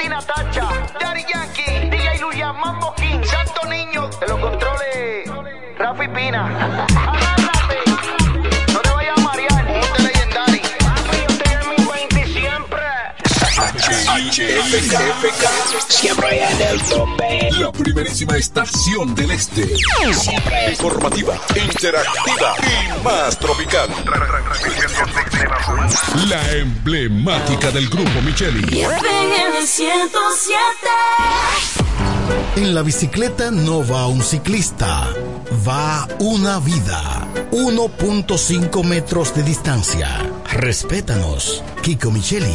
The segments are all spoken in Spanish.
Latina Tacha, Daddy Yankee, DJ Luyan Mambo King, Santo Niño, de los controles, Rafi Pina. interactiva y más tropical. La emblemática del grupo Micheli. En la bicicleta no va un ciclista, va una vida. 1.5 metros de distancia. Respétanos. Kiko Micheli,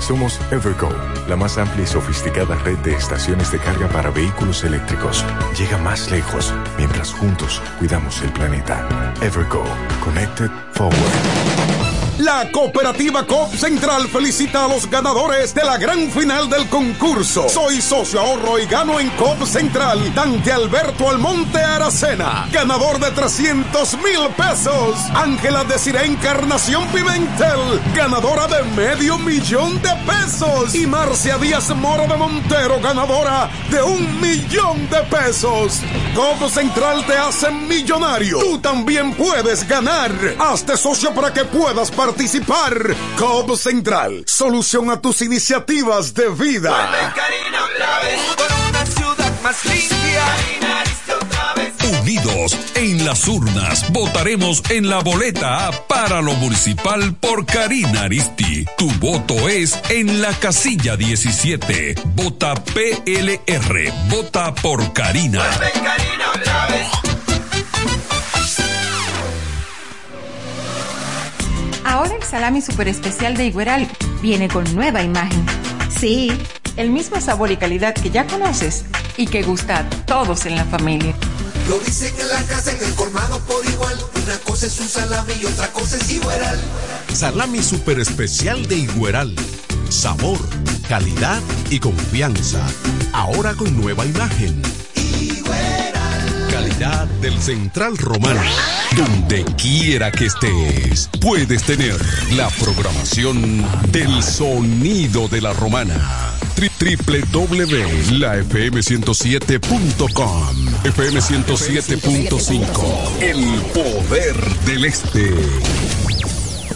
Somos Evergo, la más amplia y sofisticada red de estaciones de carga para vehículos eléctricos. Llega más lejos mientras juntos cuidamos el planeta. Evergo, Connected Forward. La cooperativa COP Central felicita a los ganadores de la gran final del concurso. Soy socio ahorro y gano en COP Central. Dante Alberto Almonte Aracena, ganador de 300 mil pesos. Ángela Desiree Encarnación Pimentel, ganadora de medio millón de pesos. Y Marcia Díaz Moro de Montero, ganadora de un millón de pesos. COP Central te hace millonario. Tú también puedes ganar. Hazte socio para que puedas participar participar. Cobo Central, solución a tus iniciativas de vida. ciudad más limpia. Unidos en las urnas, votaremos en la boleta A para lo municipal por Karina Aristi. Tu voto es en la casilla 17. Vota PLR. Vota por Karina. Karina otra vez. Ahora el salami super especial de Igueral viene con nueva imagen. Sí, el mismo sabor y calidad que ya conoces y que gusta a todos en la familia. Lo dicen en la casa, en el colmado por igual. Una cosa es un salami y otra cosa es Igueral. Salami super especial de Igueral. Sabor, calidad y confianza. Ahora con nueva imagen del Central Romano. Donde quiera que estés, puedes tener la programación del sonido de la romana. www.lafm107.com FM 107.5 El poder del este.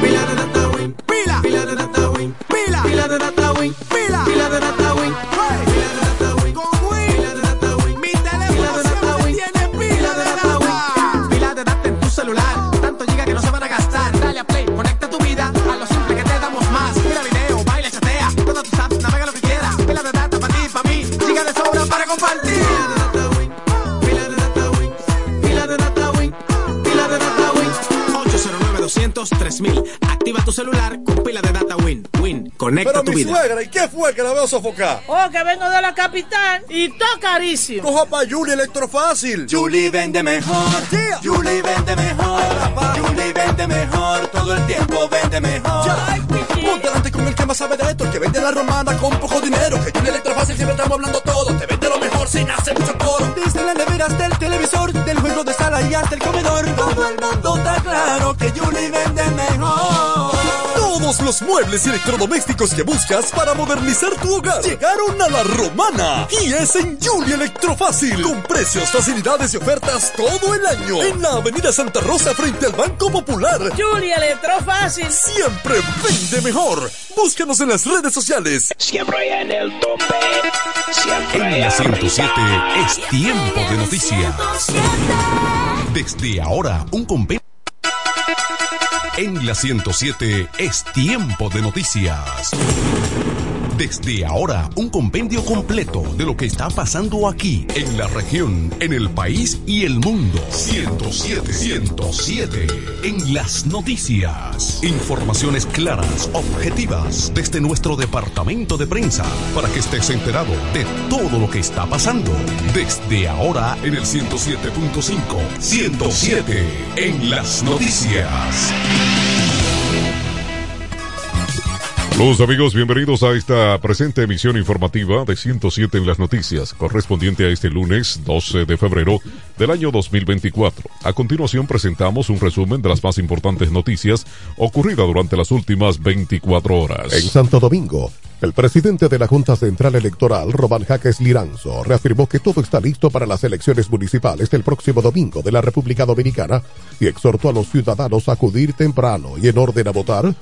Pila de data conecta Pero tu mi vida. suegra, ¿y qué fue que la veo sofocar? Oh, que vengo de la capital y todo carísimo. Coja pa' Julie Electrofácil. Julie vende mejor. Julie vende mejor. Julie vende mejor. Todo el tiempo vende mejor. Ponte delante con el que más sabe de esto, el que vende la romana con poco dinero. Que Julie Electrofácil siempre estamos hablando todo. Te vende lo mejor sin hacer mucho coro. Desde las neveras del televisor, del juego de sala y hasta el comedor. Todo el mundo está claro que Julie vende mejor. Todos los muebles y electrodomésticos que buscas para modernizar tu hogar llegaron a la romana. Y es en Julie Electrofácil. Con precios, facilidades y ofertas todo el año. En la Avenida Santa Rosa frente al Banco Popular. Julia Electrofácil. Siempre vende mejor. Búscanos en las redes sociales. Siempre en el tope. Siempre En la 107 es tiempo de noticias. Desde ahora, un compendio. En la 107 es tiempo de noticias. Desde ahora, un compendio completo de lo que está pasando aquí, en la región, en el país y el mundo. 107, 107. En las noticias. Informaciones claras, objetivas, desde nuestro departamento de prensa, para que estés enterado de todo lo que está pasando. Desde ahora, en el 107.5. 107. En las noticias. Los amigos, bienvenidos a esta presente emisión informativa de 107 en las noticias, correspondiente a este lunes 12 de febrero del año 2024. A continuación presentamos un resumen de las más importantes noticias ocurridas durante las últimas 24 horas. En Santo Domingo, el presidente de la Junta Central Electoral, Román Jaques Liranzo, reafirmó que todo está listo para las elecciones municipales del próximo domingo de la República Dominicana y exhortó a los ciudadanos a acudir temprano y en orden a votar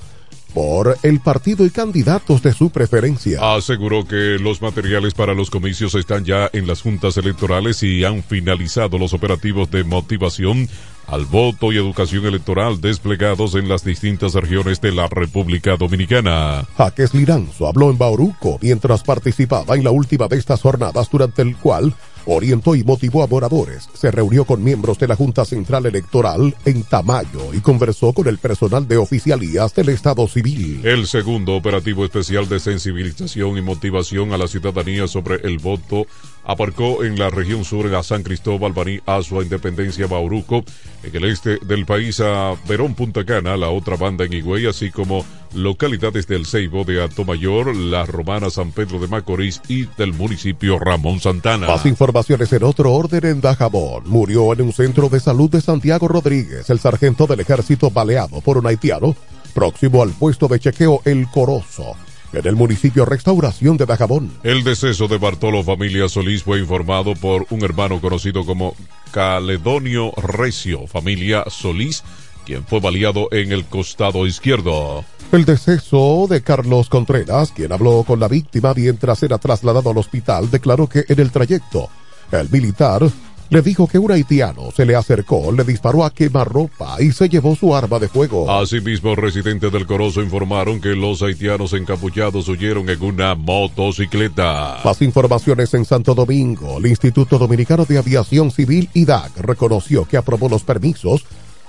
por el partido y candidatos de su preferencia. Aseguró que los materiales para los comicios están ya en las juntas electorales y han finalizado los operativos de motivación al voto y educación electoral desplegados en las distintas regiones de la República Dominicana. Jaques Liranzo habló en Bauruco mientras participaba en la última de estas jornadas durante el cual orientó y motivó a moradores. Se reunió con miembros de la Junta Central Electoral en Tamayo y conversó con el personal de oficialías del Estado Civil. El segundo operativo especial de sensibilización y motivación a la ciudadanía sobre el voto aparcó en la región sur a San Cristóbal, Baní, Azua, Independencia, Bauruco, en el este del país a Verón, Punta Cana, la otra banda en Higüey, así como localidades del Ceibo, de Atomayor, La Romana, San Pedro de Macorís y del municipio Ramón Santana. Más informaciones en otro orden en Dajabón. Murió en un centro de salud de Santiago Rodríguez, el sargento del ejército baleado por un haitiano, próximo al puesto de chequeo El Corozo en el municipio Restauración de Dajabón. El deceso de Bartolo Familia Solís fue informado por un hermano conocido como Caledonio Recio, familia Solís, quien fue baleado en el costado izquierdo. El deceso de Carlos Contreras, quien habló con la víctima mientras era trasladado al hospital, declaró que en el trayecto, el militar le dijo que un haitiano se le acercó, le disparó a quemarropa y se llevó su arma de fuego. Asimismo, residentes del Corozo informaron que los haitianos encapuchados huyeron en una motocicleta. Más informaciones en Santo Domingo. El Instituto Dominicano de Aviación Civil, IDAC, reconoció que aprobó los permisos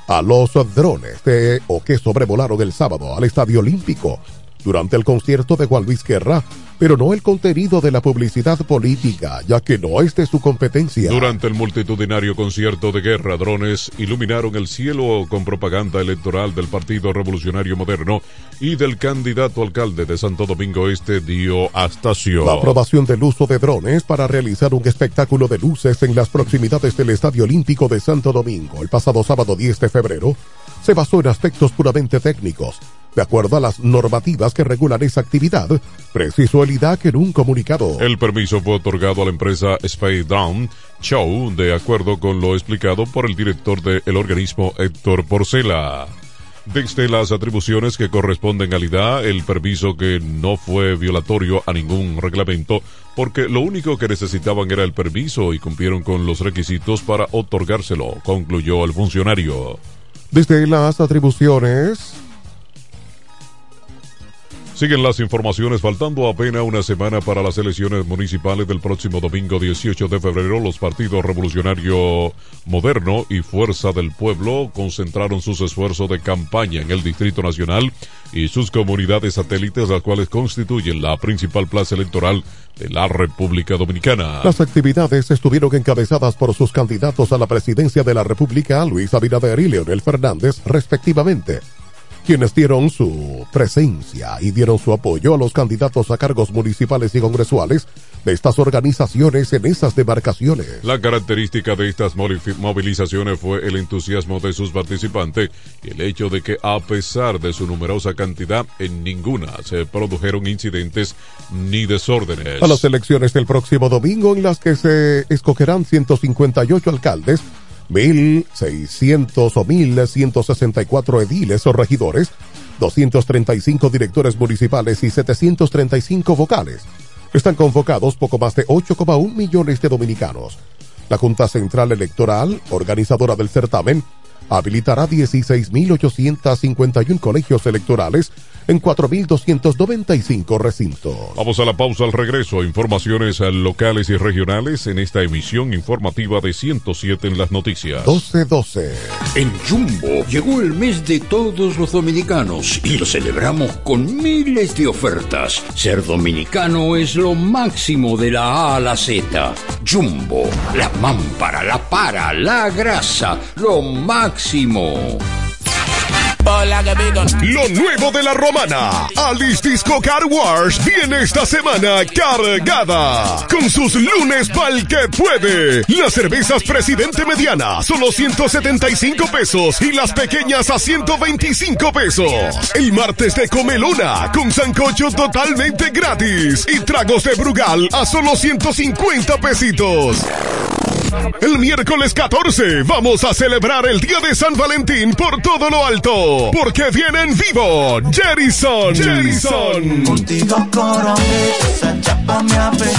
a los drones de, o que sobrevolaron el sábado al Estadio Olímpico. Durante el concierto de Juan Luis Guerra, pero no el contenido de la publicidad política, ya que no es de su competencia. Durante el multitudinario concierto de guerra, drones iluminaron el cielo con propaganda electoral del Partido Revolucionario Moderno y del candidato alcalde de Santo Domingo Este, Dio Astacio. La aprobación del uso de drones para realizar un espectáculo de luces en las proximidades del Estadio Olímpico de Santo Domingo el pasado sábado 10 de febrero se basó en aspectos puramente técnicos de acuerdo a las normativas que regulan esa actividad, precisó el IDAC en un comunicado. El permiso fue otorgado a la empresa Space Down Show, de acuerdo con lo explicado por el director del organismo Héctor Porcela. Desde las atribuciones que corresponden al IDA, el permiso que no fue violatorio a ningún reglamento, porque lo único que necesitaban era el permiso y cumplieron con los requisitos para otorgárselo, concluyó el funcionario. Desde las atribuciones, Siguen las informaciones, faltando apenas una semana para las elecciones municipales del próximo domingo 18 de febrero. Los partidos Revolucionario Moderno y Fuerza del Pueblo concentraron sus esfuerzos de campaña en el Distrito Nacional y sus comunidades satélites, las cuales constituyen la principal plaza electoral de la República Dominicana. Las actividades estuvieron encabezadas por sus candidatos a la presidencia de la República, Luis Abinader y Leonel Fernández, respectivamente quienes dieron su presencia y dieron su apoyo a los candidatos a cargos municipales y congresuales de estas organizaciones en esas demarcaciones. La característica de estas movilizaciones fue el entusiasmo de sus participantes y el hecho de que a pesar de su numerosa cantidad, en ninguna se produjeron incidentes ni desórdenes. A las elecciones del próximo domingo en las que se escogerán 158 alcaldes, 1.600 o 1.164 ediles o regidores, 235 directores municipales y 735 vocales. Están convocados poco más de 8,1 millones de dominicanos. La Junta Central Electoral, organizadora del certamen, habilitará 16.851 colegios electorales en 4.295 recintos. Vamos a la pausa al regreso. Informaciones locales y regionales en esta emisión informativa de 107 en las noticias. 12-12. En Jumbo llegó el mes de todos los dominicanos y lo celebramos con miles de ofertas. Ser dominicano es lo máximo de la A a la Z. Jumbo, la mámpara, la para, la grasa, lo máximo. Lo nuevo de la romana. Alice Disco Car Wars viene esta semana cargada. Con sus lunes pa'l que puede. Las cervezas Presidente Mediana solo 175 pesos y las pequeñas a 125 pesos. El martes de Comelona con sancocho totalmente gratis y tragos de Brugal a solo 150 pesitos. El miércoles 14 vamos a celebrar el Día de San Valentín por todo lo alto. Porque viene en vivo Jerison. Jerison.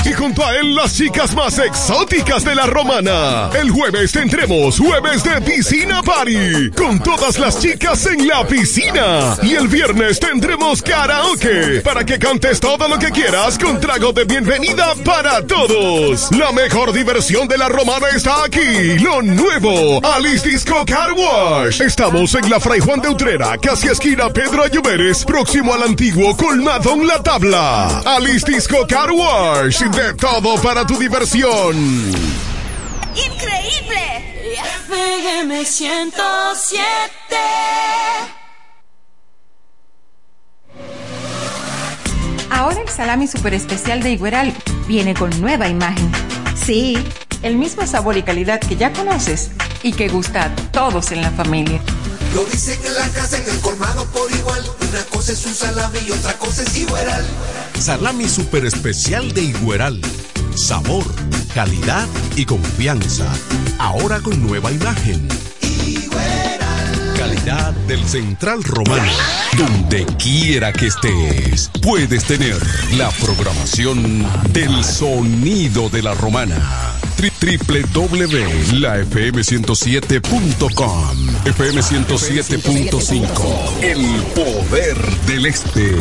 Y junto a él las chicas más exóticas de la romana. El jueves tendremos jueves de piscina party. Con todas las chicas en la piscina. Y el viernes tendremos karaoke. Para que cantes todo lo que quieras con trago de bienvenida para todos. La mejor diversión de la romana está aquí. Lo nuevo. Alice Disco Car Wash. Estamos en la Fray Juan de Utrera, casi esquina Pedro Ayuberes, próximo al antiguo colmado en la tabla. Alice Disco Car Wash. De todo para tu diversión. ¡Increíble! FM 107. Ahora el salami super especial de Igueral viene con nueva imagen. Sí, el mismo sabor y calidad que ya conoces y que gusta a todos en la familia. Lo dicen en la casa, en el colmado por igual. Una cosa es un salami y otra cosa es Igueral. Salami super especial de Igueral. Sabor, calidad y confianza. Ahora con nueva imagen. Del Central Romano. Donde quiera que estés, puedes tener la programación del sonido de la romana www.lafm107.com FM 107.5 El poder del este.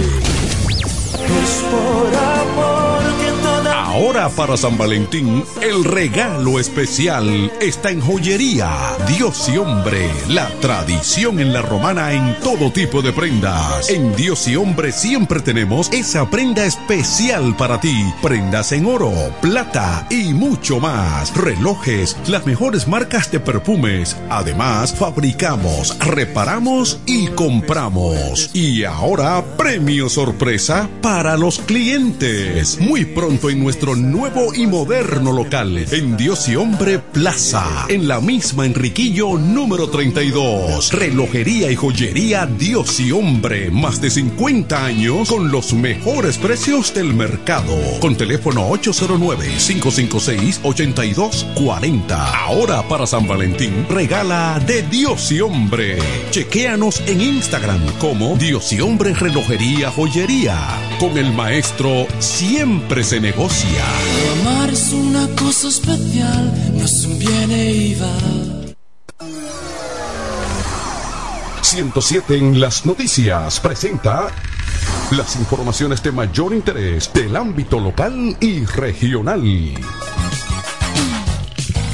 Ahora para San Valentín, el regalo especial está en joyería. Dios y hombre, la tradición en la romana en todo tipo de prendas. En Dios y hombre siempre tenemos esa prenda especial para ti. Prendas en oro, plata y mucho más. Relojes, las mejores marcas de perfumes. Además, fabricamos, reparamos y compramos. Y ahora, premio sorpresa para los clientes. Muy pronto en nuestro nuevo y moderno local, en Dios y Hombre Plaza, en la misma Enriquillo número 32. Relojería y joyería Dios y Hombre, más de 50 años con los mejores precios del mercado. Con teléfono 809-556-8240. Ahora para San Valentín, regala de Dios y Hombre. Chequéanos en Instagram como Dios y Hombre Relojería Joyería. Con el maestro siempre se negocia. Amar es una cosa especial, no es un viene y va. 107 en las noticias presenta las informaciones de mayor interés del ámbito local y regional.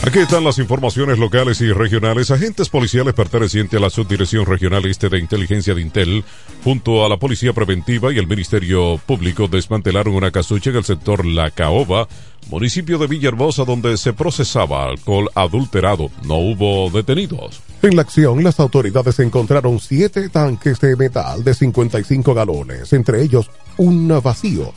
Aquí están las informaciones locales y regionales. Agentes policiales pertenecientes a la Subdirección Regional Este de Inteligencia de Intel, junto a la Policía Preventiva y el Ministerio Público, desmantelaron una casucha en el sector La Caoba, municipio de Villahermosa, donde se procesaba alcohol adulterado. No hubo detenidos. En la acción, las autoridades encontraron siete tanques de metal de 55 galones, entre ellos un vacío,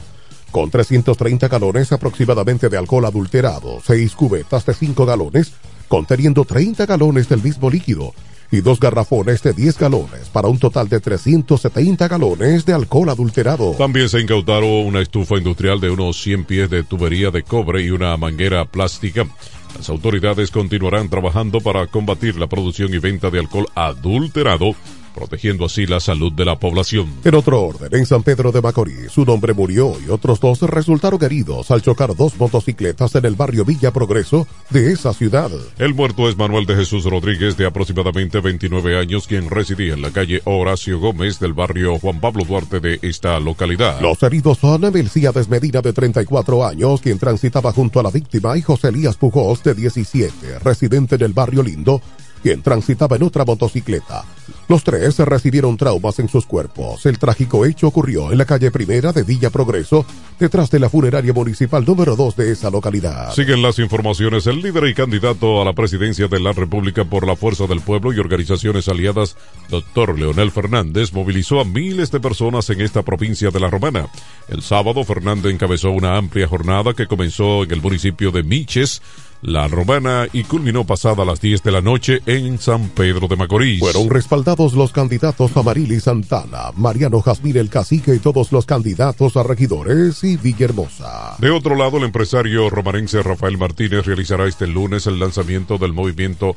con 330 galones aproximadamente de alcohol adulterado, seis cubetas de 5 galones, conteniendo 30 galones del mismo líquido, y dos garrafones de 10 galones, para un total de 370 galones de alcohol adulterado. También se incautaron una estufa industrial de unos 100 pies de tubería de cobre y una manguera plástica. Las autoridades continuarán trabajando para combatir la producción y venta de alcohol adulterado, protegiendo así la salud de la población. En otro orden, en San Pedro de Macorís, un hombre murió y otros dos resultaron heridos al chocar dos motocicletas en el barrio Villa Progreso de esa ciudad. El muerto es Manuel de Jesús Rodríguez, de aproximadamente 29 años, quien residía en la calle Horacio Gómez del barrio Juan Pablo Duarte de esta localidad. Los heridos son Melcíades Medina, de 34 años, quien transitaba junto a la víctima, y José Elías Pujós, de 17, residente en el barrio Lindo, quien transitaba en otra motocicleta. Los tres recibieron traumas en sus cuerpos. El trágico hecho ocurrió en la calle primera de Villa Progreso, detrás de la funeraria municipal número 2 de esa localidad. Siguen las informaciones. El líder y candidato a la presidencia de la República por la Fuerza del Pueblo y organizaciones aliadas, doctor Leonel Fernández, movilizó a miles de personas en esta provincia de La Romana. El sábado, Fernández encabezó una amplia jornada que comenzó en el municipio de Miches, la Romana y culminó pasada las 10 de la noche en San Pedro de Macorís. Fueron respaldados los candidatos Amarili Santana, Mariano Jazmín el Cacique y todos los candidatos a regidores y Villahermosa. De otro lado, el empresario romanense Rafael Martínez realizará este lunes el lanzamiento del movimiento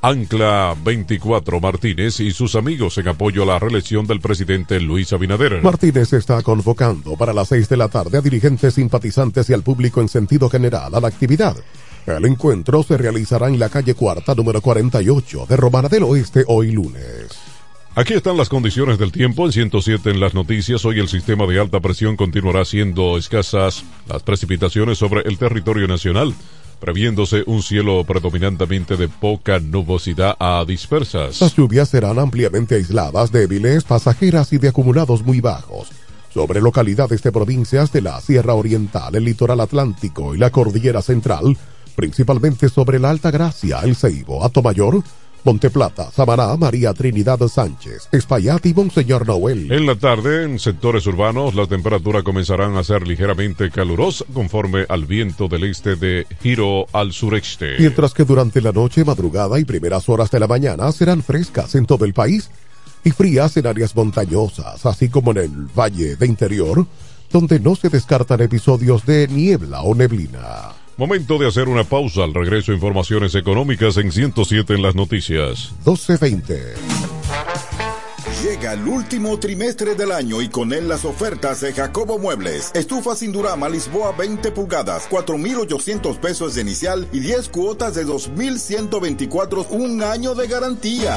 Ancla 24 Martínez y sus amigos en apoyo a la reelección del presidente Luis Abinader. Martínez está convocando para las 6 de la tarde a dirigentes simpatizantes y al público en sentido general a la actividad. El encuentro se realizará en la calle cuarta número 48 de Romana del Oeste hoy lunes. Aquí están las condiciones del tiempo en 107 en las noticias. Hoy el sistema de alta presión continuará siendo escasas las precipitaciones sobre el territorio nacional, previéndose un cielo predominantemente de poca nubosidad a dispersas. Las lluvias serán ampliamente aisladas, débiles, pasajeras y de acumulados muy bajos sobre localidades de provincias de la Sierra Oriental, el litoral atlántico y la cordillera central, principalmente sobre la Alta Gracia, El Ceibo, Atomayor, Monteplata, Samaná, María Trinidad Sánchez, Espaillat y Monseñor Noel. En la tarde, en sectores urbanos, las temperaturas comenzarán a ser ligeramente calurosas conforme al viento del este de giro al sureste. Mientras que durante la noche, madrugada y primeras horas de la mañana serán frescas en todo el país y frías en áreas montañosas, así como en el valle de interior, donde no se descartan episodios de niebla o neblina. Momento de hacer una pausa al regreso informaciones económicas en 107 en las noticias. 1220. Llega el último trimestre del año y con él las ofertas de Jacobo Muebles. Estufa sin Durama Lisboa 20 pulgadas, 4.800 pesos de inicial y 10 cuotas de 2.124, un año de garantía.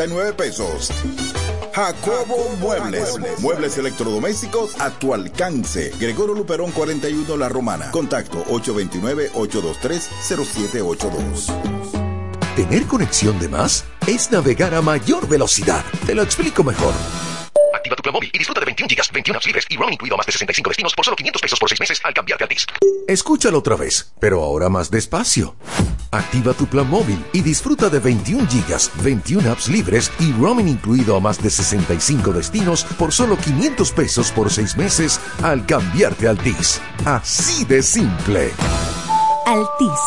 12.339 pesos. Jacobo Muebles. Muebles electrodomésticos a tu alcance. Gregorio Luperón 41 La Romana. Contacto 829-823-0782. Tener conexión de más es navegar a mayor velocidad. Te lo explico mejor. Activa tu plan móvil y disfruta de 21 gigas, 21 apps libres y roaming incluido a más de 65 destinos por solo 500 pesos por 6 meses al cambiarte a TIS. Escúchalo otra vez, pero ahora más despacio. Activa tu plan móvil y disfruta de 21 gigas, 21 apps libres y roaming incluido a más de 65 destinos por solo 500 pesos por 6 meses al cambiarte al TIS. Así de simple. Altis.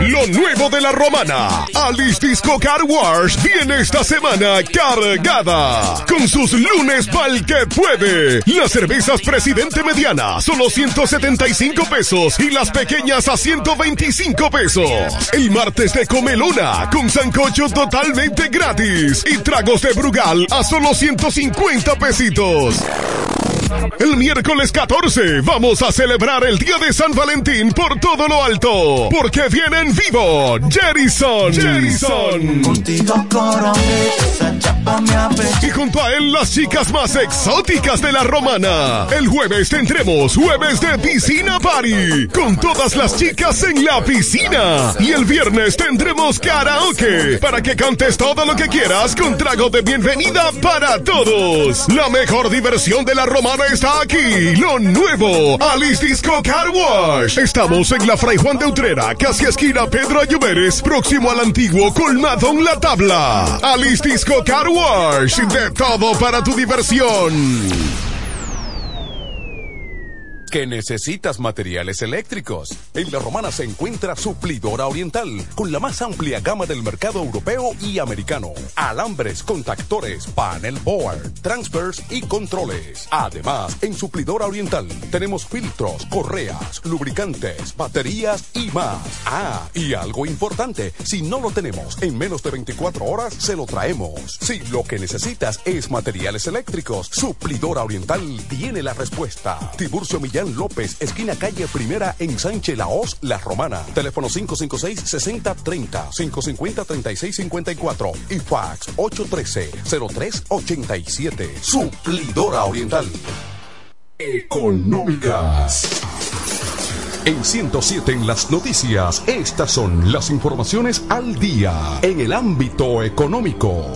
Lo nuevo de la romana. Alice Disco Car Wash viene esta semana cargada. Con sus lunes pa'l que puede. Las cervezas Presidente Mediana solo 175 pesos y las pequeñas a 125 pesos. El martes de Comelona con sancocho totalmente gratis y tragos de Brugal a solo 150 pesitos. El miércoles 14 vamos a celebrar el Día de San Valentín por todo lo alto. Porque viene en vivo Jerison. Jerison. Y junto a él las chicas más exóticas de la romana. El jueves tendremos jueves de piscina party. Con todas las chicas en la piscina. Y el viernes tendremos karaoke. Para que cantes todo lo que quieras con trago de bienvenida para todos. La mejor diversión de la romana está aquí. Lo nuevo. Alice Disco Car Wash. Estamos en la Fray Juan de Utrera, casi esquina Pedro Ayuberes, próximo al antiguo colmado en la tabla. Alice Disco Car Wash. De todo para tu diversión. Que necesitas materiales eléctricos. En La Romana se encuentra Suplidora Oriental, con la más amplia gama del mercado europeo y americano. Alambres, contactores, panel board, transfers y controles. Además, en Suplidora Oriental tenemos filtros, correas, lubricantes, baterías y más. Ah, y algo importante, si no lo tenemos en menos de 24 horas, se lo traemos. Si lo que necesitas es materiales eléctricos, Suplidora Oriental tiene la respuesta. Tiburcio Millán López, esquina calle Primera en Sánchez Laos, La Romana. Teléfono 556-6030, 550-3654 y fax 813-0387. Suplidora Oriental. Económicas. En 107 en las noticias, estas son las informaciones al día en el ámbito económico.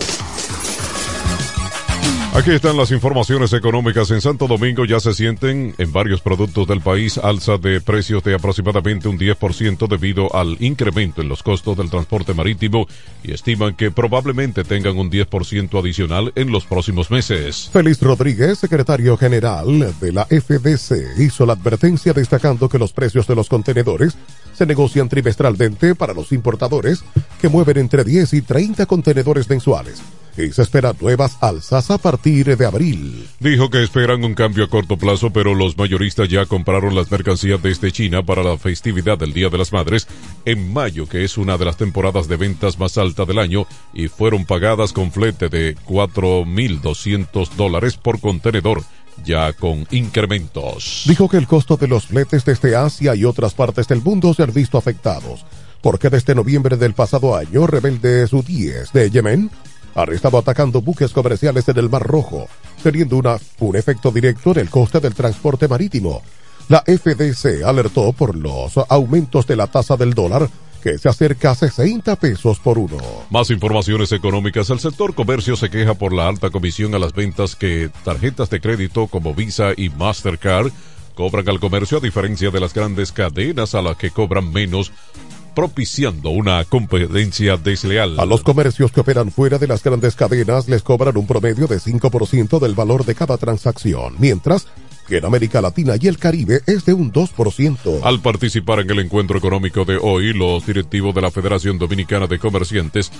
Aquí están las informaciones económicas. En Santo Domingo ya se sienten en varios productos del país alza de precios de aproximadamente un 10% debido al incremento en los costos del transporte marítimo y estiman que probablemente tengan un 10% adicional en los próximos meses. Félix Rodríguez, secretario general de la FDC, hizo la advertencia destacando que los precios de los contenedores se negocian trimestralmente para los importadores que mueven entre 10 y 30 contenedores mensuales se esperan nuevas alzas a partir de abril. Dijo que esperan un cambio a corto plazo, pero los mayoristas ya compraron las mercancías desde China para la festividad del Día de las Madres en mayo, que es una de las temporadas de ventas más alta del año, y fueron pagadas con flete de 4.200 dólares por contenedor ya con incrementos. Dijo que el costo de los fletes desde Asia y otras partes del mundo se han visto afectados, porque desde noviembre del pasado año, rebeldes hutíes de Yemen han estado atacando buques comerciales en el Mar Rojo, teniendo una, un efecto directo en el coste del transporte marítimo. La FDC alertó por los aumentos de la tasa del dólar que se acerca a 60 pesos por uno. Más informaciones económicas. El sector comercio se queja por la alta comisión a las ventas que tarjetas de crédito como Visa y Mastercard cobran al comercio a diferencia de las grandes cadenas a las que cobran menos propiciando una competencia desleal. A los comercios que operan fuera de las grandes cadenas les cobran un promedio de 5% del valor de cada transacción, mientras que en América Latina y el Caribe es de un 2%. Al participar en el encuentro económico de hoy, los directivos de la Federación Dominicana de Comerciantes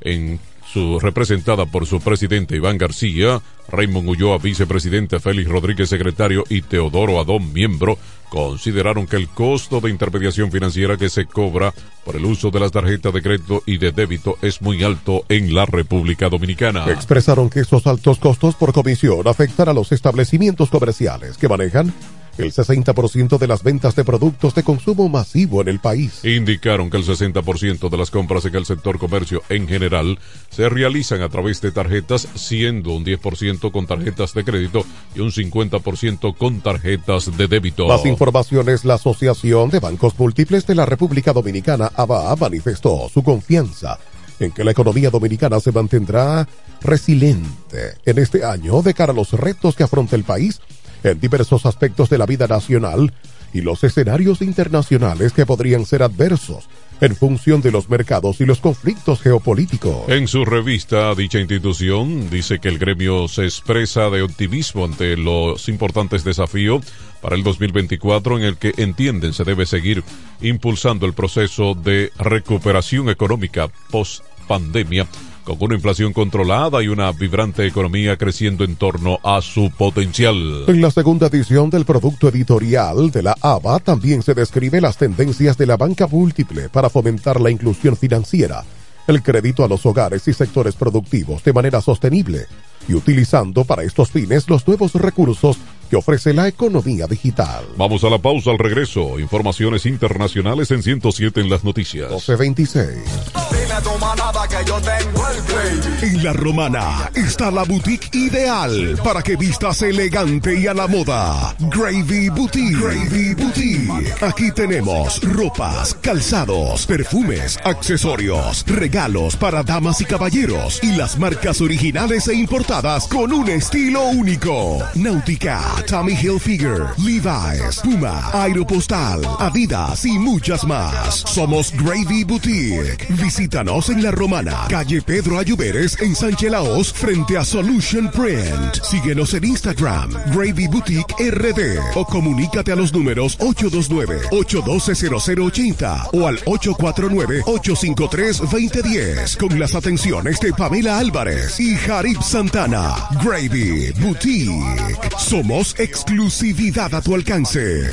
en su representada por su presidente Iván García, Raymond Ulloa, vicepresidente, Félix Rodríguez, secretario, y Teodoro Adón, miembro, consideraron que el costo de intermediación financiera que se cobra por el uso de las tarjetas de crédito y de débito es muy alto en la República Dominicana. Expresaron que esos altos costos por comisión afectan a los establecimientos comerciales que manejan el 60% de las ventas de productos de consumo masivo en el país. Indicaron que el 60% de las compras en el sector comercio en general se realizan a través de tarjetas, siendo un 10% con tarjetas de crédito y un 50% con tarjetas de débito. Más informaciones, la Asociación de Bancos Múltiples de la República Dominicana, ABA, manifestó su confianza en que la economía dominicana se mantendrá resiliente en este año de cara a los retos que afronta el país en diversos aspectos de la vida nacional y los escenarios internacionales que podrían ser adversos en función de los mercados y los conflictos geopolíticos. En su revista, dicha institución dice que el gremio se expresa de optimismo ante los importantes desafíos para el 2024 en el que entienden se debe seguir impulsando el proceso de recuperación económica post pandemia con una inflación controlada y una vibrante economía creciendo en torno a su potencial. En la segunda edición del producto editorial de la ABA también se describe las tendencias de la banca múltiple para fomentar la inclusión financiera, el crédito a los hogares y sectores productivos de manera sostenible y utilizando para estos fines los nuevos recursos que ofrece la economía digital. Vamos a la pausa al regreso. Informaciones internacionales en 107 en las noticias. 1226. En La Romana está la boutique ideal para que vistas elegante y a la moda. Gravy Boutique. Gravy Boutique. Aquí tenemos ropas, calzados, perfumes, accesorios, regalos para damas y caballeros y las marcas originales e importadas con un estilo único. Náutica, Tommy Hilfiger, Levi's, Puma, Aeropostal, Adidas y muchas más. Somos Gravy Boutique. Visítanos en La Romana, calle Pedro Ayuberes en Sánchez Laos, frente a Solution Print. Síguenos en Instagram, Gravy Boutique RD o comunícate a los números 829-812-0080 o al 849-853-2010 con las atenciones de Pamela Álvarez y Jarib Santana. Gravy Boutique. Somos exclusividad a tu alcance.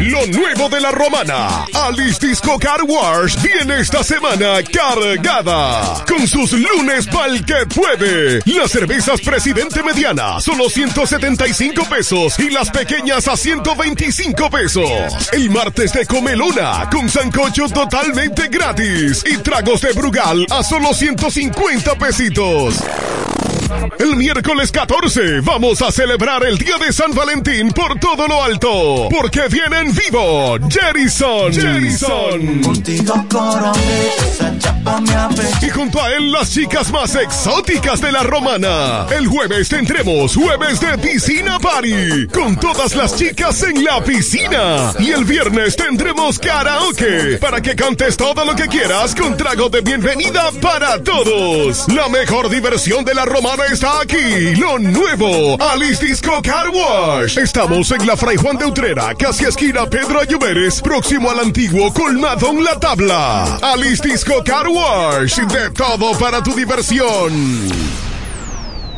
Lo nuevo de la romana. Alice Disco Car Wash viene esta semana cargada. Con sus lunes pa'l que puede. Las cervezas Presidente Mediana solo 175 pesos y las pequeñas a 125 pesos. El martes de Comelona con sancocho totalmente gratis y tragos de Brugal a solo 150 pesitos. El miércoles 14 vamos a celebrar el Día de San Valentín por todo lo alto, porque viene en vivo Jerison. Jerison. Y junto a él las chicas más exóticas de la romana. El jueves tendremos jueves de piscina party, con todas las chicas en la piscina. Y el viernes tendremos karaoke, para que cantes todo lo que quieras con trago de bienvenida para todos. La mejor diversión de la romana está aquí, lo nuevo, Alice Disco Car Wash. Estamos en la Fray Juan de Utrera, casi esquina Pedro Ayuberes, próximo al antiguo colmado en la tabla. Alice Disco Car Wash, de todo para tu diversión.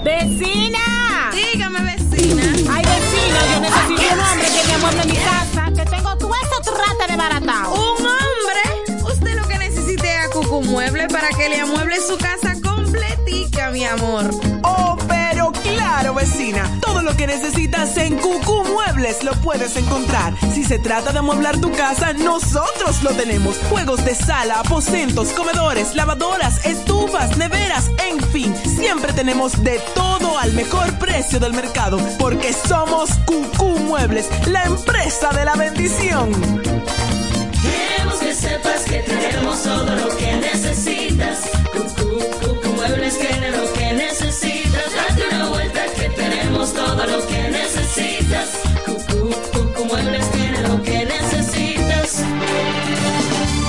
¡Vecina! Dígame, vecina. Ay, vecina, yo necesito un hombre que me amueble mi casa, que tengo todo eso trata de baratado. ¿Un hombre? Usted lo que necesite es a Cucu Mueble para que le amueble su casa completica, mi amor. Oh, pero claro, vecina. Todo lo que necesitas en Cucú Muebles lo puedes encontrar. Si se trata de amueblar tu casa, nosotros lo tenemos. Juegos de sala, aposentos, comedores, lavadoras, estufas, neveras, en fin. Siempre tenemos de todo al mejor precio del mercado. Porque somos Cucú Muebles, la empresa de la bendición. Queremos que sepas que tenemos todo lo que necesitas. Cucú, Cucú Muebles tiene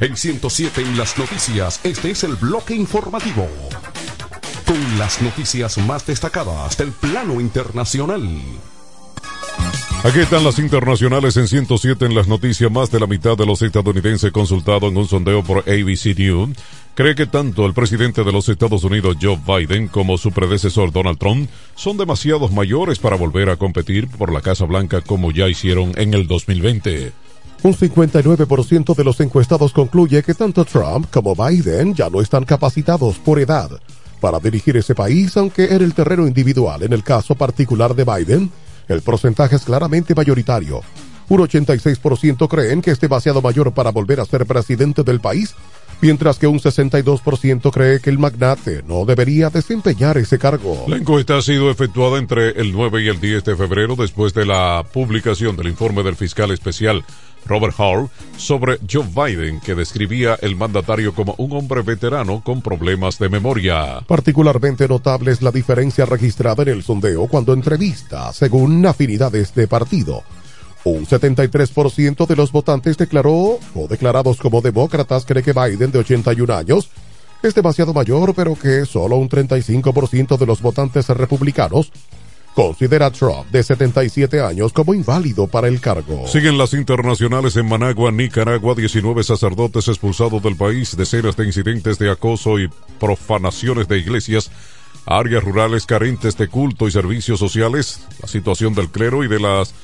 En 107 en las noticias, este es el bloque informativo. Con las noticias más destacadas del plano internacional. Aquí están las internacionales en 107 en las noticias. Más de la mitad de los estadounidenses consultados en un sondeo por ABC News cree que tanto el presidente de los Estados Unidos Joe Biden como su predecesor Donald Trump son demasiados mayores para volver a competir por la Casa Blanca como ya hicieron en el 2020. Un 59% de los encuestados concluye que tanto Trump como Biden ya no están capacitados por edad para dirigir ese país, aunque en el terreno individual, en el caso particular de Biden, el porcentaje es claramente mayoritario. Un 86% creen que es demasiado mayor para volver a ser presidente del país, mientras que un 62% cree que el magnate no debería desempeñar ese cargo. La encuesta ha sido efectuada entre el 9 y el 10 de febrero después de la publicación del informe del fiscal especial Robert Hall sobre Joe Biden, que describía el mandatario como un hombre veterano con problemas de memoria. Particularmente notable es la diferencia registrada en el sondeo cuando entrevista, según afinidades de partido. Un 73% de los votantes declaró o declarados como demócratas cree que Biden, de 81 años, es demasiado mayor, pero que solo un 35% de los votantes republicanos considera a Trump, de 77 años, como inválido para el cargo. Siguen las internacionales en Managua, Nicaragua, 19 sacerdotes expulsados del país, decenas de incidentes de acoso y profanaciones de iglesias, áreas rurales carentes de culto y servicios sociales, la situación del clero y de las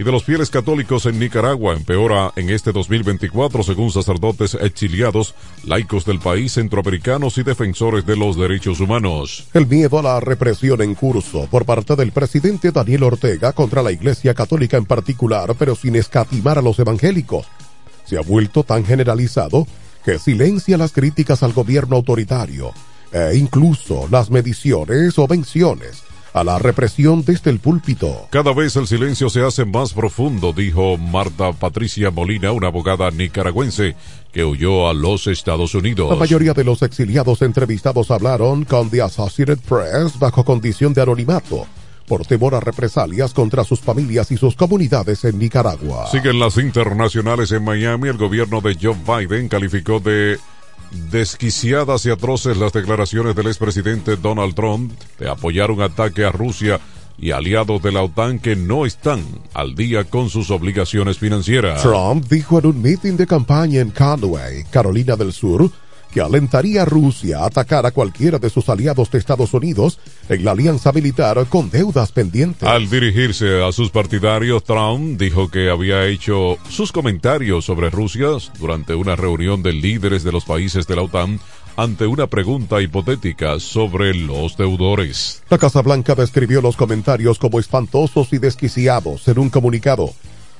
y de los fieles católicos en Nicaragua empeora en este 2024 según sacerdotes exiliados, laicos del país, centroamericanos y defensores de los derechos humanos. El miedo a la represión en curso por parte del presidente Daniel Ortega contra la Iglesia Católica en particular, pero sin escatimar a los evangélicos, se ha vuelto tan generalizado que silencia las críticas al gobierno autoritario e incluso las mediciones o menciones a la represión desde el púlpito. Cada vez el silencio se hace más profundo, dijo Marta Patricia Molina, una abogada nicaragüense que huyó a los Estados Unidos. La mayoría de los exiliados entrevistados hablaron con The Associated Press bajo condición de anonimato por temor a represalias contra sus familias y sus comunidades en Nicaragua. Siguen las internacionales en Miami. El gobierno de Joe Biden calificó de desquiciadas y atroces las declaraciones del expresidente Donald Trump de apoyar un ataque a Rusia y aliados de la OTAN que no están al día con sus obligaciones financieras. Trump dijo en un meeting de campaña en Conway, Carolina del Sur, que alentaría a Rusia a atacar a cualquiera de sus aliados de Estados Unidos en la alianza militar con deudas pendientes. Al dirigirse a sus partidarios, Trump dijo que había hecho sus comentarios sobre Rusia durante una reunión de líderes de los países de la OTAN ante una pregunta hipotética sobre los deudores. La Casa Blanca describió los comentarios como espantosos y desquiciados en un comunicado.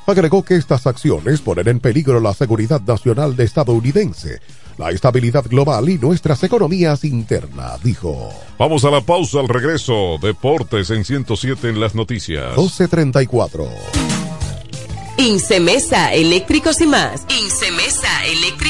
Agregó que estas acciones ponen en peligro la seguridad nacional de estadounidense la estabilidad global y nuestras economías internas, dijo. Vamos a la pausa al regreso. Deportes en 107 en las noticias. 1234. Incemesa Eléctricos y más. Incemesa Eléctricos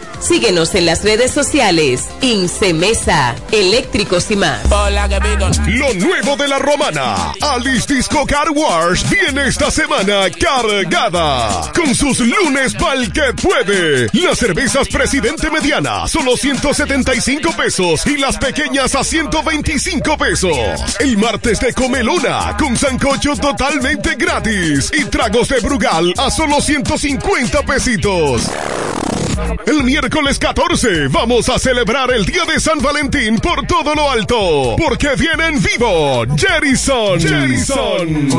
Síguenos en las redes sociales. Incemesa, eléctricos y más. Lo nuevo de la romana. Alice Disco Car Wars viene esta semana cargada. Con sus lunes pa'l que puede. Las cervezas Presidente Mediana, solo 175 pesos. Y las pequeñas a 125 pesos. El martes de Comelona, con sancocho totalmente gratis. Y tragos de Brugal a solo 150 pesitos. El miércoles 14 vamos a celebrar el Día de San Valentín por todo lo alto, porque viene en vivo Jerison. Jerison.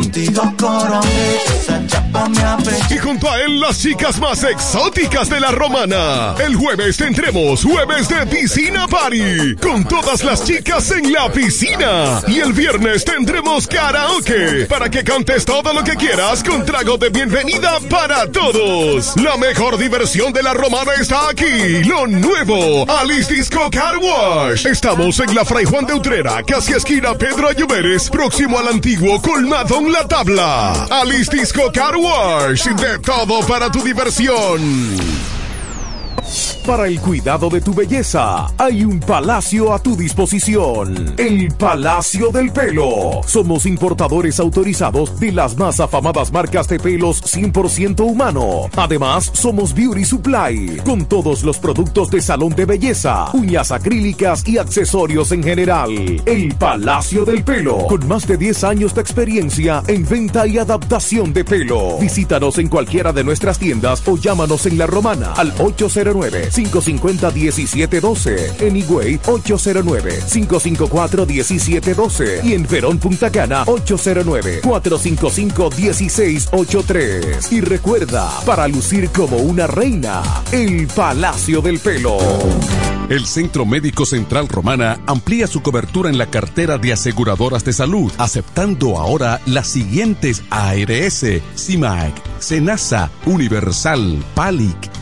Y junto a él las chicas más exóticas de la romana. El jueves tendremos jueves de piscina party, con todas las chicas en la piscina. Y el viernes tendremos karaoke, para que cantes todo lo que quieras con trago de bienvenida para todos. La mejor diversión de la romana está aquí. Lo nuevo, Alice Disco Car Wash. Estamos en la Fray Juan de Utrera, casi esquina Pedro Ayuberes, próximo al antiguo colmado en la tabla. Alice Disco Car Wash, de todo para tu diversión. Para el cuidado de tu belleza, hay un palacio a tu disposición. El Palacio del Pelo. Somos importadores autorizados de las más afamadas marcas de pelos 100% humano. Además, somos Beauty Supply, con todos los productos de salón de belleza, uñas acrílicas y accesorios en general. El Palacio del Pelo, con más de 10 años de experiencia en venta y adaptación de pelo. Visítanos en cualquiera de nuestras tiendas o llámanos en La Romana al 809 550-1712. En Higüey, 809-554-1712. Y en Verón Punta Cana, 809-455-1683. Y recuerda, para lucir como una reina, el Palacio del Pelo. El Centro Médico Central Romana amplía su cobertura en la cartera de aseguradoras de salud, aceptando ahora las siguientes ARS, CIMAC, SENASA, Universal, PALIC,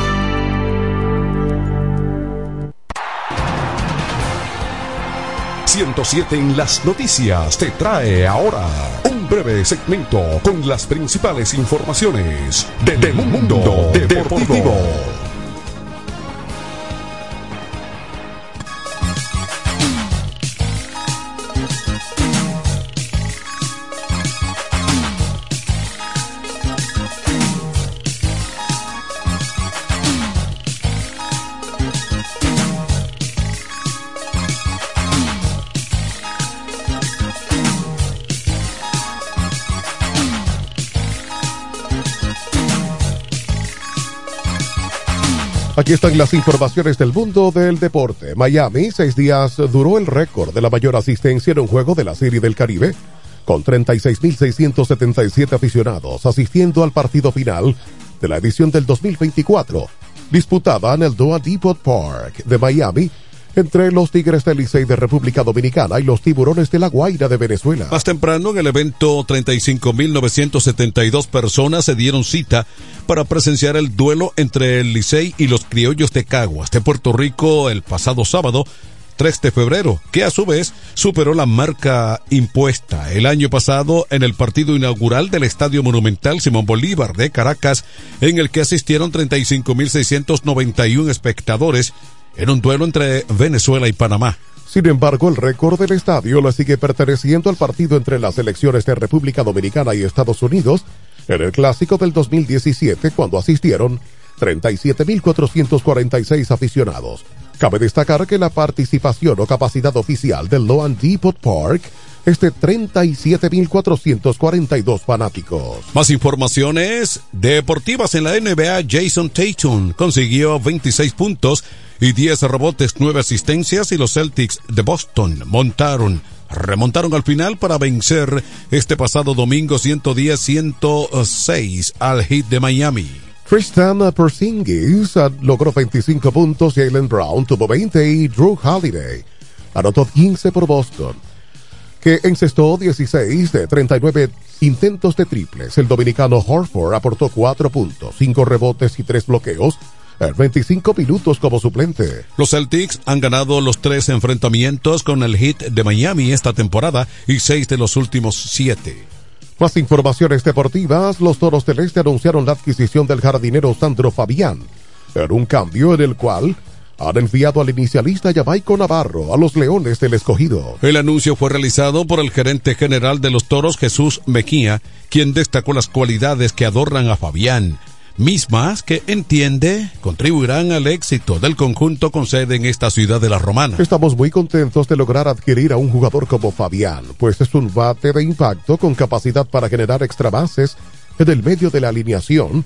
107 en las noticias te trae ahora un breve segmento con las principales informaciones de, de Mundo Deportivo. Aquí están las informaciones del mundo del deporte. Miami, seis días duró el récord de la mayor asistencia en un juego de la Serie del Caribe, con 36.677 aficionados asistiendo al partido final de la edición del 2024, disputada en el Doha Depot Park de Miami, entre los Tigres del Licey de República Dominicana y los Tiburones de la Guaira de Venezuela. Más temprano en el evento, 35.972 personas se dieron cita para presenciar el duelo entre el Licey y los Criollos de Caguas de Puerto Rico el pasado sábado 3 de febrero, que a su vez superó la marca impuesta el año pasado en el partido inaugural del Estadio Monumental Simón Bolívar de Caracas, en el que asistieron 35.691 espectadores en un duelo entre Venezuela y Panamá. Sin embargo, el récord del estadio le sigue perteneciendo al partido entre las selecciones de República Dominicana y Estados Unidos en el clásico del 2017 cuando asistieron 37.446 aficionados. Cabe destacar que la participación o capacidad oficial del Loan Depot Park es de 37.442 fanáticos. Más informaciones deportivas en la NBA. Jason Tatum consiguió 26 puntos y 10 rebotes, 9 asistencias y los Celtics de Boston montaron remontaron al final para vencer este pasado domingo 110-106 al hit de Miami. Tristan Porzingis logró 25 puntos, Jalen Brown tuvo 20 y Drew Holiday anotó 15 por Boston, que encestó 16 de 39 intentos de triples. El dominicano Horford aportó 4 puntos, 5 rebotes y 3 bloqueos, en 25 minutos como suplente. Los Celtics han ganado los tres enfrentamientos con el hit de Miami esta temporada y seis de los últimos siete. Más informaciones deportivas, los Toros del Este anunciaron la adquisición del jardinero Sandro Fabián, en un cambio en el cual han enviado al inicialista Jamaico Navarro a los Leones del Escogido. El anuncio fue realizado por el gerente general de los Toros Jesús Mejía, quien destacó las cualidades que adornan a Fabián, mismas que entiende contribuirán al éxito del conjunto con sede en esta ciudad de la Romana. Estamos muy contentos de lograr adquirir a un jugador como Fabián, pues es un bate de impacto con capacidad para generar extra bases en el medio de la alineación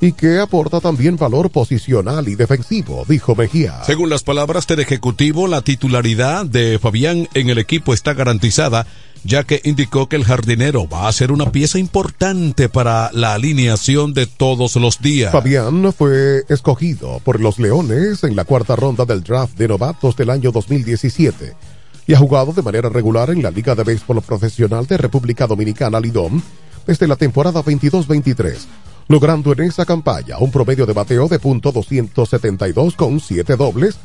y que aporta también valor posicional y defensivo, dijo Mejía. Según las palabras del Ejecutivo, la titularidad de Fabián en el equipo está garantizada, ya que indicó que el jardinero va a ser una pieza importante para la alineación de todos los días. Fabián fue escogido por los Leones en la cuarta ronda del draft de novatos del año 2017 y ha jugado de manera regular en la Liga de Béisbol Profesional de República Dominicana Lidom desde la temporada 22-23 logrando en esa campaña un promedio de bateo de punto .272 con 7 dobles,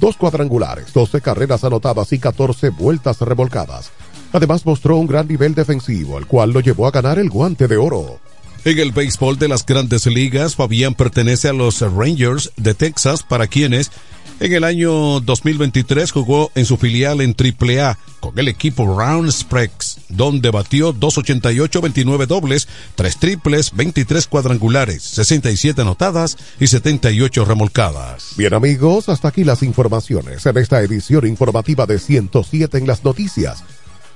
dos cuadrangulares, 12 carreras anotadas y 14 vueltas revolcadas. Además mostró un gran nivel defensivo, el cual lo llevó a ganar el guante de oro. En el béisbol de las grandes ligas, Fabián pertenece a los Rangers de Texas, para quienes en el año 2023 jugó en su filial en AAA con el equipo Round Sprex, donde batió 288, 29 dobles, 3 triples, 23 cuadrangulares, 67 anotadas y 78 remolcadas. Bien amigos, hasta aquí las informaciones en esta edición informativa de 107 en las noticias.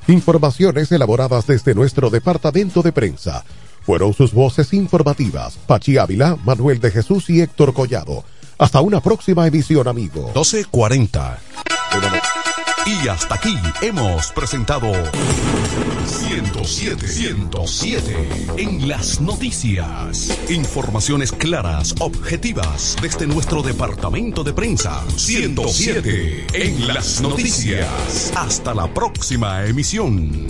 Informaciones elaboradas desde nuestro departamento de prensa. Fueron sus voces informativas, Pachi Ávila, Manuel de Jesús y Héctor Collado. Hasta una próxima emisión, amigo. 1240. Y hasta aquí hemos presentado 107, 107 en las noticias. Informaciones claras, objetivas desde nuestro departamento de prensa. 107 en las noticias. Hasta la próxima emisión.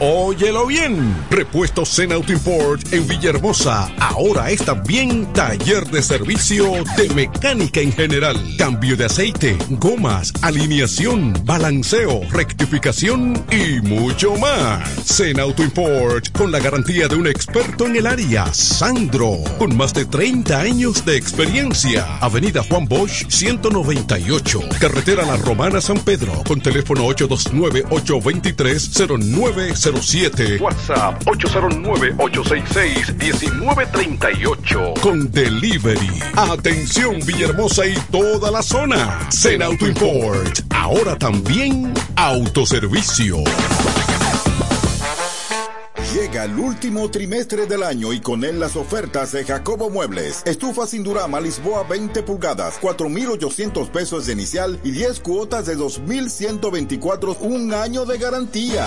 Óyelo bien. Repuesto Zen Auto Import en Villahermosa. Ahora es también taller de servicio de mecánica en general. Cambio de aceite, gomas, alineación, balanceo, rectificación y mucho más. Zen Auto Import con la garantía de un experto en el área, Sandro, con más de 30 años de experiencia. Avenida Juan Bosch 198. Carretera La Romana San Pedro con teléfono 829 823 09 07. WhatsApp 809-866-1938. Con delivery. Atención Villahermosa y toda la zona. Zen Auto Import. Ahora también autoservicio. Llega el último trimestre del año y con él las ofertas de Jacobo Muebles. Estufa sin Durama Lisboa 20 pulgadas, 4,800 pesos de inicial y 10 cuotas de 2,124, un año de garantía.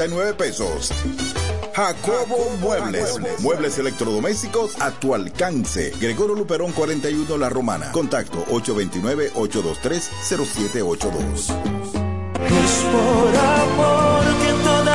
12,330 pesos. Jacobo Muebles. Muebles electrodomésticos a tu alcance. Gregorio Luperón 41 La Romana. Contacto 829-823-0782.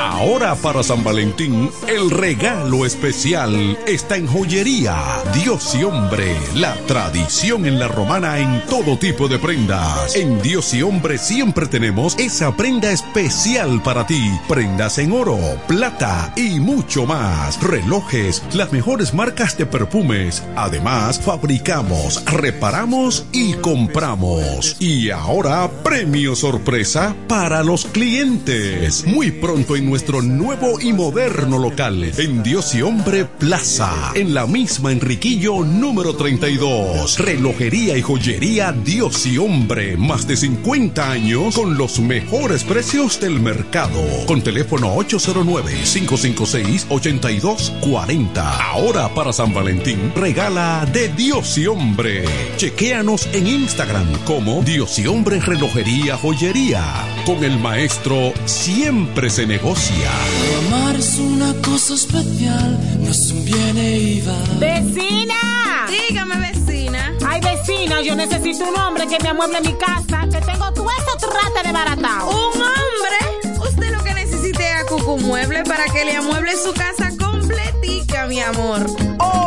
Ahora para San Valentín, el regalo especial está en joyería. Dios y hombre, la tradición en la romana en todo tipo de prendas. En Dios y hombre siempre tenemos esa prenda especial para ti. Prendas en oro, plata y mucho más. Relojes, las mejores marcas de perfumes. Además, fabricamos, reparamos y compramos. Y ahora, premio sorpresa para los clientes. Muy pronto en nuestro nuevo y moderno local en Dios y Hombre Plaza, en la misma Enriquillo número 32. Relojería y joyería Dios y Hombre, más de 50 años con los mejores precios del mercado. Con teléfono 809-556-8240. Ahora para San Valentín, regala de Dios y Hombre. Chequéanos en Instagram como Dios y Hombre Relojería Joyería. Con el maestro siempre se negocia. Amar es una cosa especial, no es un viene y va. ¡Vecina! Dígame, vecina. vecina, yo necesito un hombre que me amueble mi casa, que tengo todo eso trate de baratao. ¿Un hombre? Usted lo que necesite es a Cucu Mueble para que le amueble su casa completica, mi amor. Oh,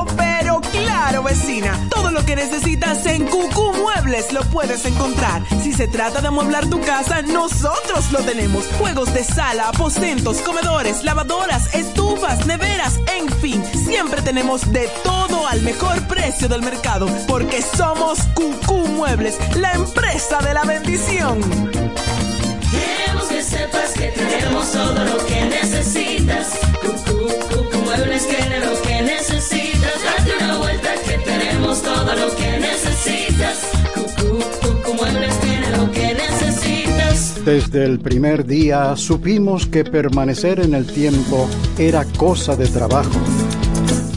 claro, vecina. Todo lo que necesitas en Cucú Muebles lo puedes encontrar. Si se trata de amueblar tu casa, nosotros lo tenemos. Juegos de sala, aposentos, comedores, lavadoras, estufas, neveras, en fin. Siempre tenemos de todo al mejor precio del mercado. Porque somos Cucú Muebles, la empresa de la bendición. Queremos que sepas que tenemos todo lo que necesitas. Cucu, cucu, muebles tiene lo que necesitas. Date una vuelta tenemos todo lo que necesitas. Cucu, muebles tiene lo que necesitas. Desde el primer día supimos que permanecer en el tiempo era cosa de trabajo.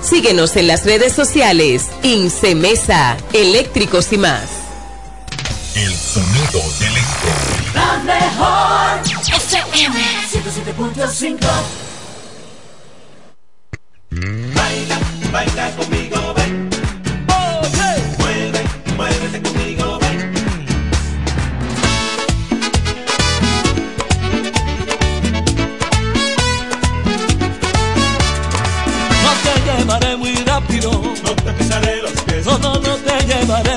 Síguenos en las redes sociales. Incemesa, eléctricos y más. El sonido del esto. La mejor FM 107.5. Baila, baila conmigo, ven.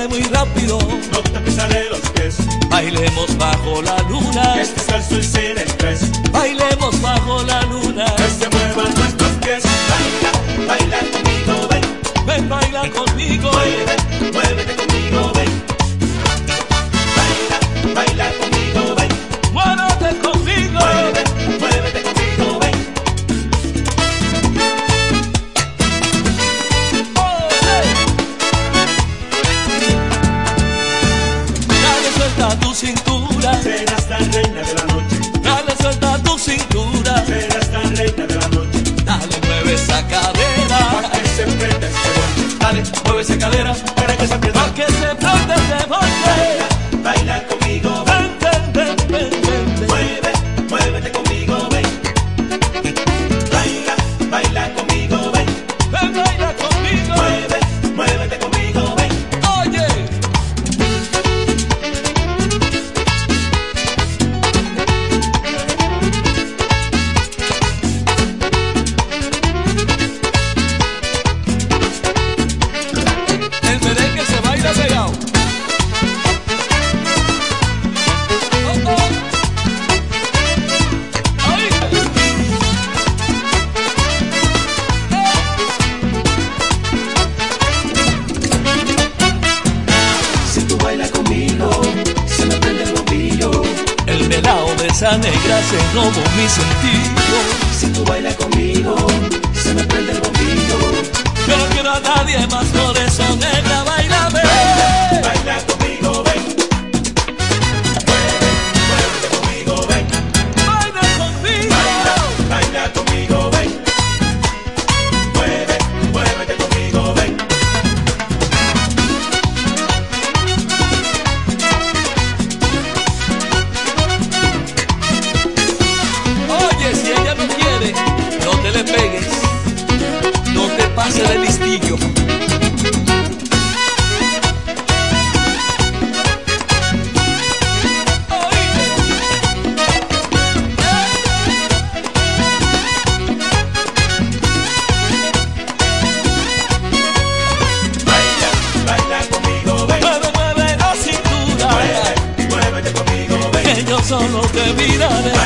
Muy rápido. No te pisaré los pies. Bailemos bajo la luna. Que este salso y sin estrés. Bailemos bajo la luna. Que se muevan nuestros pies. Baila, baila conmigo, ven. Ven, baila conmigo. Mueve, muévete esa cadera. Pa' que se prenda este bolche. Dale, mueve esa cadera. Para que se pierda. Pa' que se prenda este bolche. Conmigo, se me prende el bombillo. El melao de esa negra se robó mi sentido. Si tú bailas conmigo, se me prende el bombillo. Yo no quiero a nadie más, por eso negra, te miraré.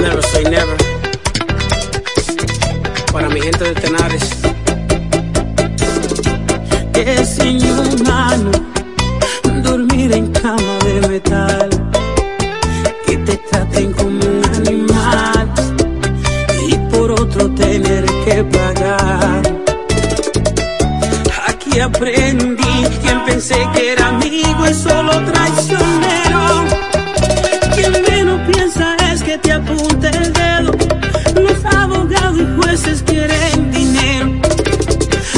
Never say never. Para mi gente de Tenares. Es inhumano dormir en cama de metal. Que te traten como un animal. Y por otro tener que pagar. Aquí aprendí quien pensé que era amigo es solo traicionero. Jueces quieren dinero.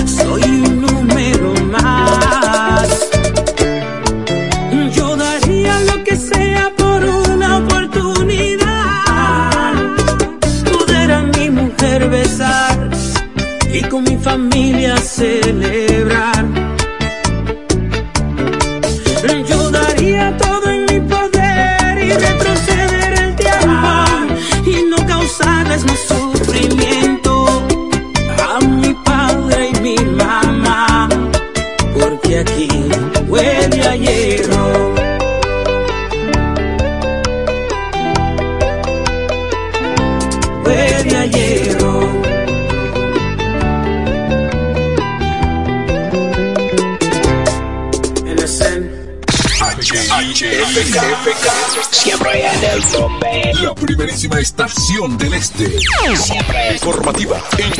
Soy un número más. Yo daría lo que sea por una oportunidad. Poder a mi mujer besar y con mi familia celebrar.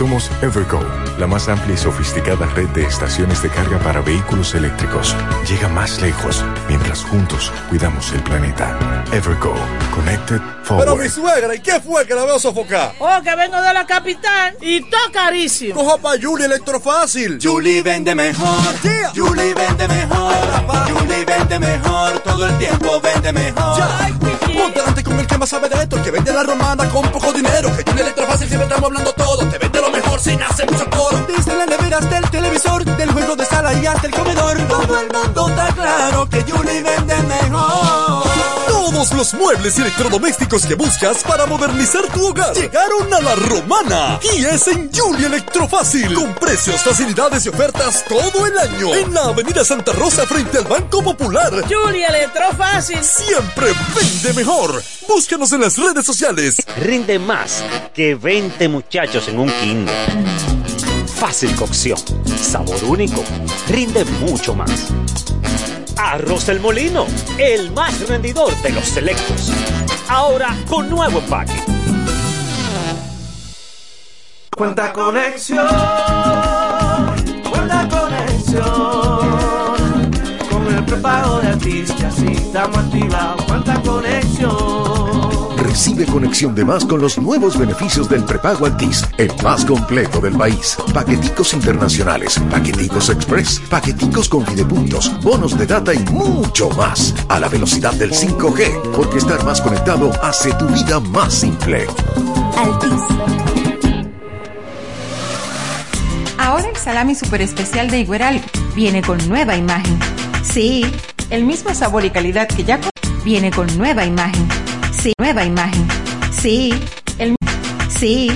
Somos Evergo, la más amplia y sofisticada red de estaciones de carga para vehículos eléctricos. Llega más lejos mientras juntos cuidamos el planeta. Evergo, Connected Pero Forward. mi suegra, ¿y qué fue que la veo sofocar? Oh, que vengo de la capital y todo carísimo. Coja pa' Julie Electrofácil. Julie vende mejor. Julie vende mejor. Julie vende mejor. Todo el tiempo vende mejor. Delante el que más sabe de esto, el que vende la romana con poco dinero. Que Julie Electrofácil siempre estamos hablando todo. Te vende lo mejor sin hacer mucho coro. Desde la nevera hasta el televisor, del juego de sala y hasta el comedor. Todo el mundo está claro que Julie vende mejor. Todos los muebles y electrodomésticos que buscas para modernizar tu hogar llegaron a la romana. Y es en Julie Electrofácil. Con precios, facilidades y ofertas todo el año. En la Avenida Santa Rosa frente al Banco Popular. Julia Electrofácil. Siempre vende mejor. Búscanos en las redes sociales. Rinde más que 20 muchachos en un kinder. Fácil cocción, sabor único, rinde mucho más. Arroz del Molino, el más rendidor de los selectos. Ahora con nuevo empaque. Cuenta conexión. Cuenta conexión. Con el prepago de artistas y estamos activados. Cuenta conexión. Recibe conexión de más con los nuevos beneficios del prepago Altis, el más completo del país. Paqueticos internacionales, paqueticos express, paqueticos con fidepuntos, bonos de data y mucho más. A la velocidad del 5G, porque estar más conectado hace tu vida más simple. Altis. Ahora el salami super especial de Igueral viene con nueva imagen. Sí, el mismo sabor y calidad que ya viene con nueva imagen. Sí, nueva imagen. Sí, el sí,